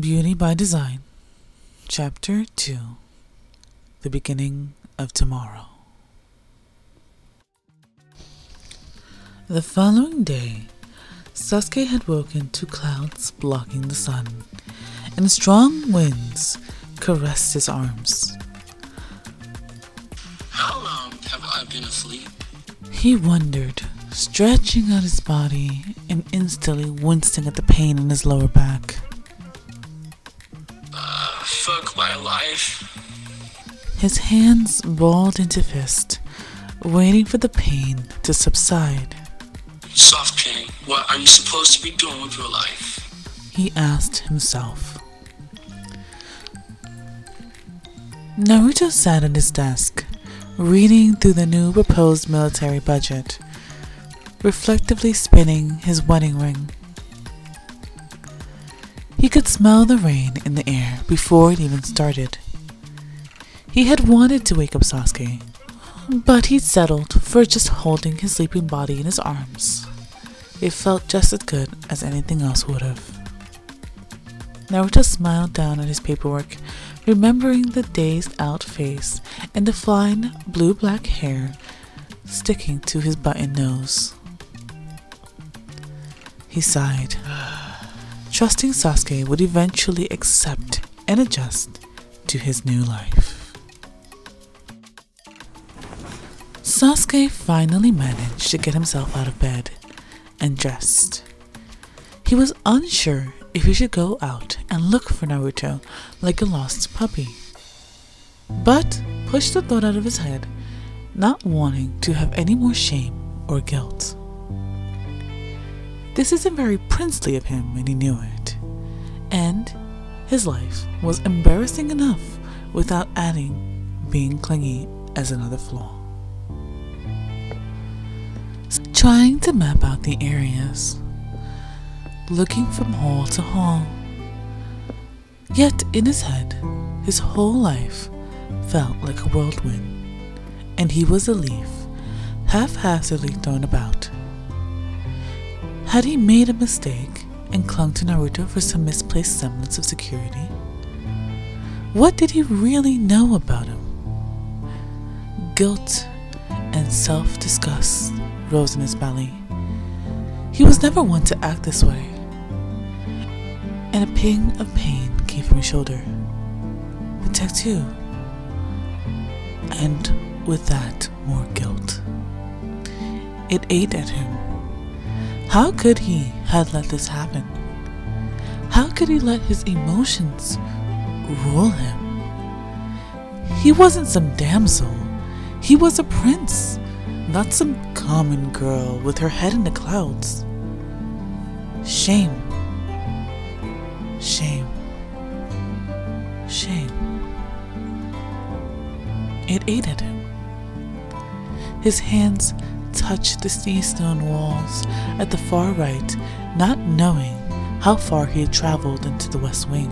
Beauty by Design, Chapter 2 The Beginning of Tomorrow. The following day, Sasuke had woken to clouds blocking the sun, and strong winds caressed his arms. How long have I been asleep? He wondered, stretching out his body and instantly wincing at the pain in his lower back. Fuck my life. His hands balled into fists, waiting for the pain to subside. Sasuke, what are you supposed to be doing with your life? He asked himself. Naruto sat at his desk, reading through the new proposed military budget, reflectively spinning his wedding ring. He could smell the rain in the air before it even started. He had wanted to wake up Sasuke, but he'd settled for just holding his sleeping body in his arms. It felt just as good as anything else would have. Naruto smiled down at his paperwork, remembering the dazed out face and the fine blue black hair sticking to his button nose. He sighed, trusting Sasuke would eventually accept and adjust to his new life. Sasuke finally managed to get himself out of bed and dressed. He was unsure if he should go out and look for Naruto like a lost puppy, but pushed the thought out of his head, not wanting to have any more shame or guilt. This isn't very princely of him, and he knew it. And his life was embarrassing enough without adding being clingy as another flaw. Trying to map out the areas, looking from hall to hall. Yet in his head, his whole life felt like a whirlwind, and he was a leaf, haphazardly thrown about. Had he made a mistake and clung to Naruto for some misplaced semblance of security? What did he really know about him? Guilt and self disgust rose in his belly. He was never one to act this way. And a ping of pain came from his shoulder. The tattoo. And with that, more guilt. It ate at him. How could he have let this happen? How could he let his emotions rule him? He wasn't some damsel. He was a prince, not some common girl with her head in the clouds. Shame. Shame. Shame. It ate at him. His hands touched the sea stone walls at the far right, not knowing how far he had traveled into the west wing.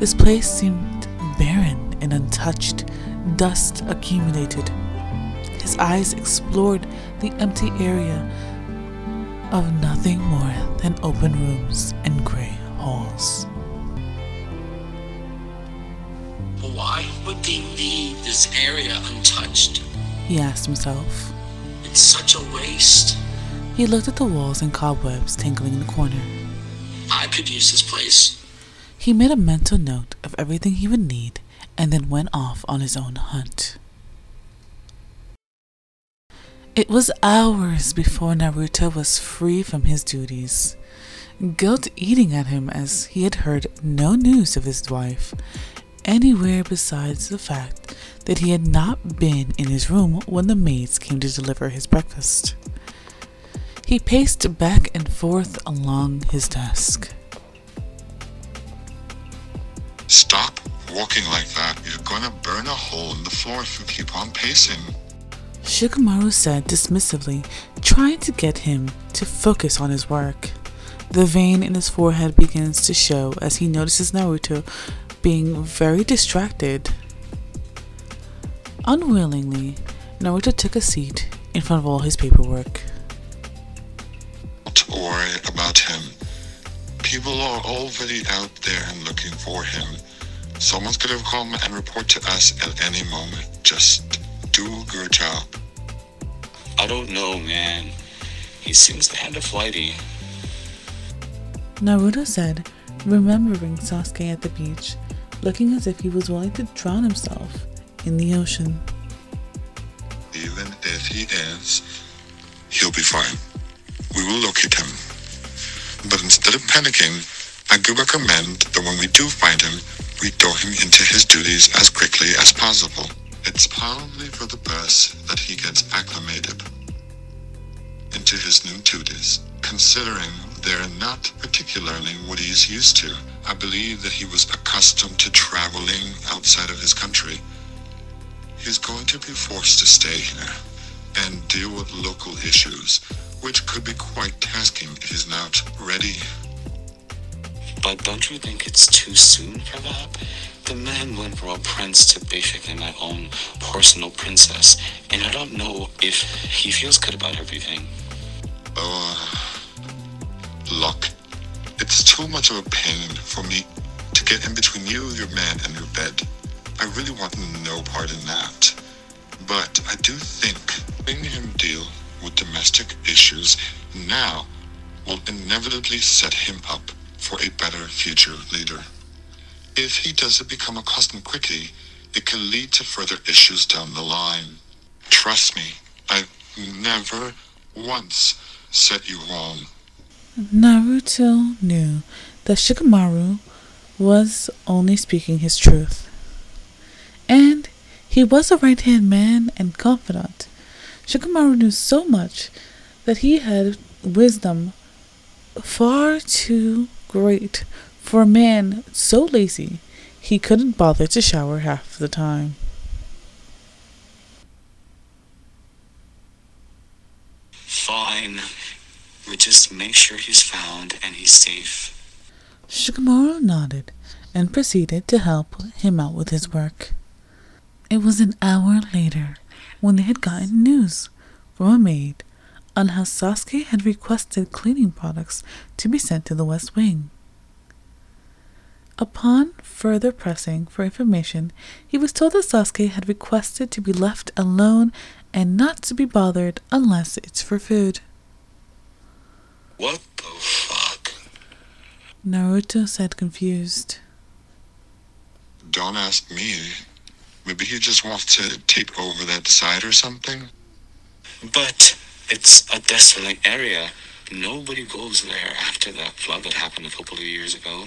This place seemed barren and untouched, dust accumulated. His eyes explored the empty area of nothing more than open rooms and gray halls. Why would they leave this area untouched? He asked himself. It's such a waste. He looked at the walls and cobwebs tangling in the corner. I could use this place. He made a mental note of everything he would need and then went off on his own hunt. It was hours before Naruto was free from his duties, guilt eating at him as he had heard no news of his wife anywhere besides the fact that he had not been in his room when the maids came to deliver his breakfast. He paced back and forth along his desk. Stop walking like that. You're gonna burn a hole in the floor if you keep on pacing. Shikamaru said dismissively, trying to get him to focus on his work. The vein in his forehead begins to show as he notices Naruto being very distracted. Unwillingly, Naruto took a seat in front of all his paperwork. Don't worry about him. People are already out there and looking for him. Someone's gonna come and report to us at any moment. Just do a good job. I don't know, man. He seems kind of flighty. Naruto said, remembering Sasuke at the beach, looking as if he was willing to drown himself in the ocean. Even if he is, he'll be fine. We will locate him. But instead of panicking, I do recommend that when we do find him, we throw him into his duties as quickly as possible. It's probably for the best that he gets acclimated into his new duties, considering they're not particularly what he's used to. I believe that he was accustomed to traveling outside of his country. He's going to be forced to stay here and deal with local issues, which could be quite tasking if he's not ready. But don't you think it's too soon for that? The man went from a prince to basically my own personal princess, and I don't know if he feels good about everything. Oh, look, it's too much of a pain for me to get in between you, your man, and your bed. I really want no part in that. But I do think letting him deal with domestic issues now will inevitably set him up for a better future leader. If he doesn't become accustomed quickly, it can lead to further issues down the line. Trust me, I've never once set you wrong. Naruto knew that Shikamaru was only speaking his truth. And he was a right hand man and confidant. Shikamaru knew so much that he had wisdom far too great for a man so lazy he couldn't bother to shower half the time. Fine. We just make sure he's found and he's safe. Shikamaru nodded and proceeded to help him out with his work. It was an hour later when they had gotten news from a maid on how Sasuke had requested cleaning products to be sent to the West Wing. Upon further pressing for information, he was told that Sasuke had requested to be left alone and not to be bothered unless it's for food. What the fuck? Naruto said confused. Don't ask me. Maybe he just wants to take over that side or something? But it's a desolate area. Nobody goes there after that flood that happened a couple of years ago.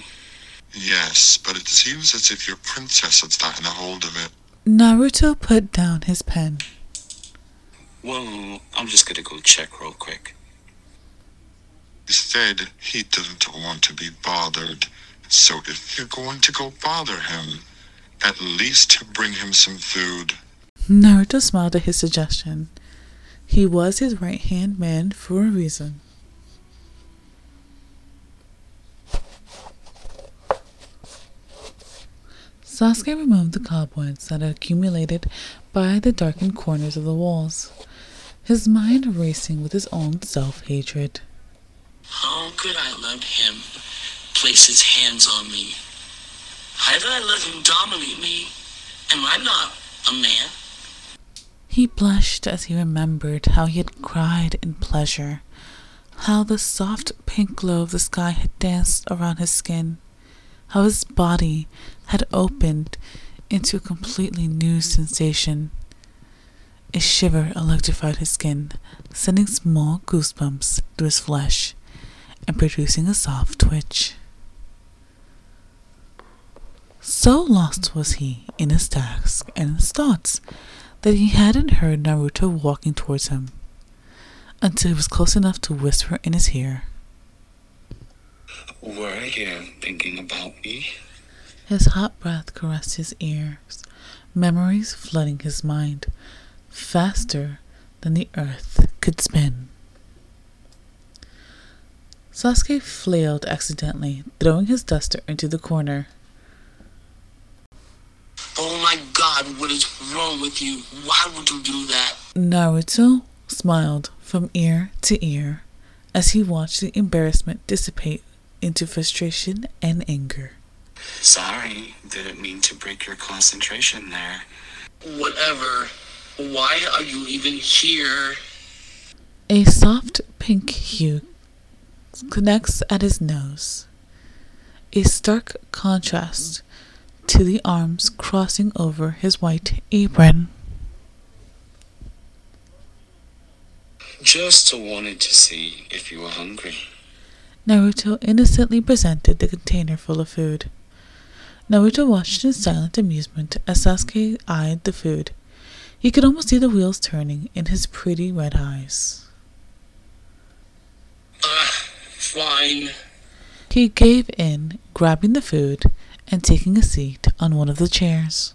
Yes, but it seems as if your princess has gotten a hold of it. Naruto put down his pen. Well, I'm just gonna go check real quick. Said he doesn't want to be bothered. So if you're going to go bother him, at least bring him some food. Naruto smiled at his suggestion. He was his right hand man for a reason. Sasuke removed the cobwebs that had accumulated by the darkened corners of the walls, his mind racing with his own self hatred. How could I let him place his hands on me? How did I let him dominate me? Am I not a man? He blushed as he remembered how he had cried in pleasure, how the soft pink glow of the sky had danced around his skin, how his body had opened into a completely new sensation. A shiver electrified his skin, sending small goosebumps through his flesh and producing a soft twitch. So lost was he in his task and his thoughts that he hadn't heard Naruto walking towards him until he was close enough to whisper in his ear. Were you thinking about me? His hot breath caressed his ears, memories flooding his mind faster than the earth could spin. Sasuke flailed accidentally, throwing his duster into the corner. Oh my god, what is wrong with you? Why would you do that? Naruto smiled from ear to ear as he watched the embarrassment dissipate into frustration and anger. Sorry, didn't mean to break your concentration there. Whatever. Why are you even here? A soft pink hue connects at his nose, a stark contrast to the arms crossing over his white apron. Just wanted to see if you were hungry. Naruto innocently presented the container full of food. Naruto watched in silent amusement as Sasuke eyed the food. He could almost see the wheels turning in his pretty red eyes. Uh, fine. He gave in, grabbing the food and taking a seat on one of the chairs.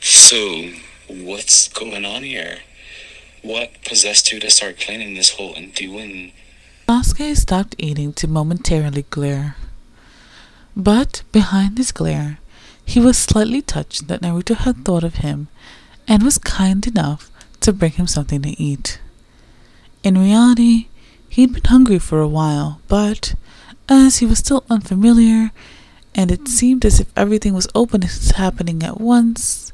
So, what's going on here? What possessed you to start planning this whole and doing? Sasuke stopped eating to momentarily glare. But behind his glare, he was slightly touched that Naruto had thought of him and was kind enough to bring him something to eat. In reality, he'd been hungry for a while, but as he was still unfamiliar and it seemed as if everything was open and happening at once,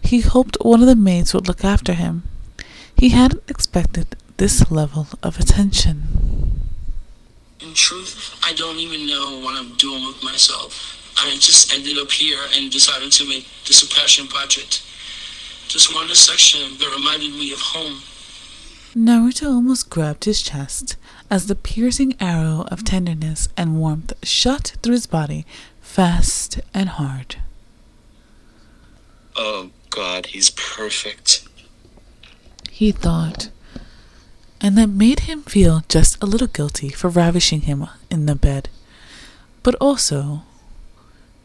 he hoped one of the maids would look after him. He hadn't expected this level of attention. In truth, I don't even know what I'm doing with myself. I just ended up here and decided to make this a passion project. Just wanted a section that reminded me of home. Naruto almost grabbed his chest as the piercing arrow of tenderness and warmth shot through his body fast and hard. Oh god, he's perfect. He thought, and that made him feel just a little guilty for ravishing him in the bed, but also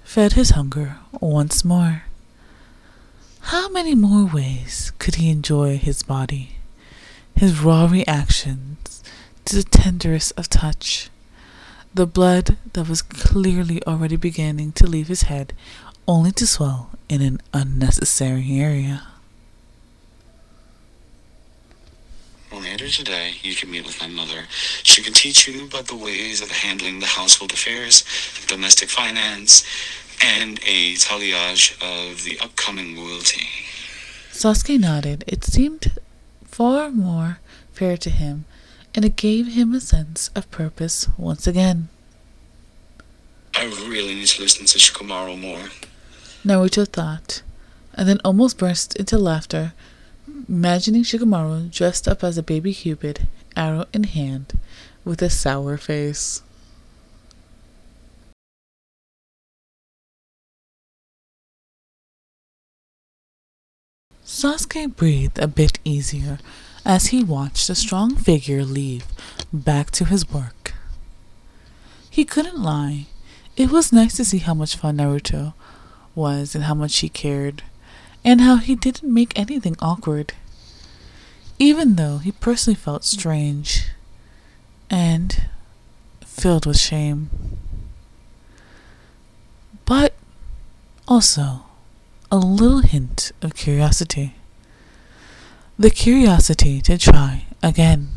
fed his hunger once more. How many more ways could he enjoy his body, his raw reactions to the tenderest of touch, the blood that was clearly already beginning to leave his head only to swell in an unnecessary area? Later today, you can meet with my mother. She can teach you about the ways of handling the household affairs, domestic finance, and a tailliage of the upcoming royalty. Sasuke nodded. It seemed far more fair to him, and it gave him a sense of purpose once again. I really need to listen to Shikamaru more. Naruto thought, and then almost burst into laughter, imagining Shikamaru dressed up as a baby Cupid, arrow in hand, with a sour face. Sasuke breathed a bit easier as he watched the strong figure leave back to his work. He couldn't lie. It was nice to see how much fun Naruto was and how much he cared, and how he didn't make anything awkward, even though he personally felt strange and filled with shame. But also a little hint of curiosity. The curiosity to try again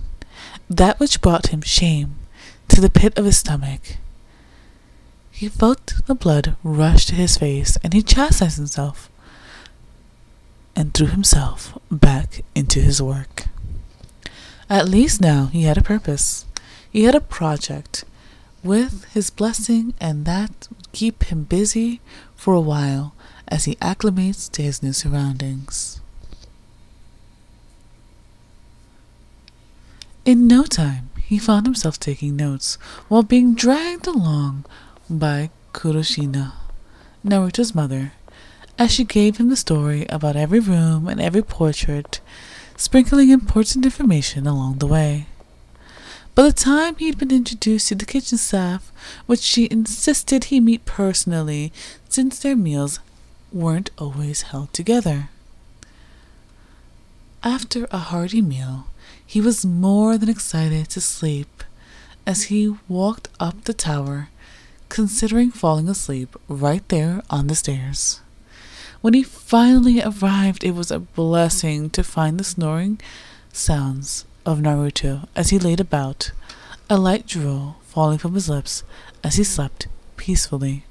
that which brought him shame to the pit of his stomach. He felt the blood rush to his face and he chastised himself and threw himself back into his work. At least now he had a purpose. He had a project with his blessing, and that would keep him busy for a while as he acclimates to his new surroundings. In no time, he found himself taking notes while being dragged along by Kuroshina, Naruto's mother, as she gave him the story about every room and every portrait, sprinkling important information along the way. By the time he'd been introduced to the kitchen staff, which she insisted he meet personally, since their meals weren't always held together. After a hearty meal, he was more than excited to sleep as he walked up the tower, considering falling asleep right there on the stairs. When he finally arrived, it was a blessing to find the snoring sounds of Naruto as he laid about, a light drool falling from his lips as he slept peacefully.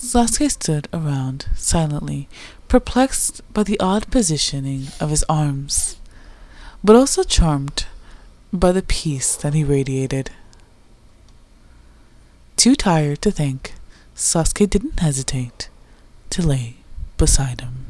Sasuke stood around silently, perplexed by the odd positioning of his arms, but also charmed by the peace that he radiated. Too tired to think, Sasuke didn't hesitate to lay beside him.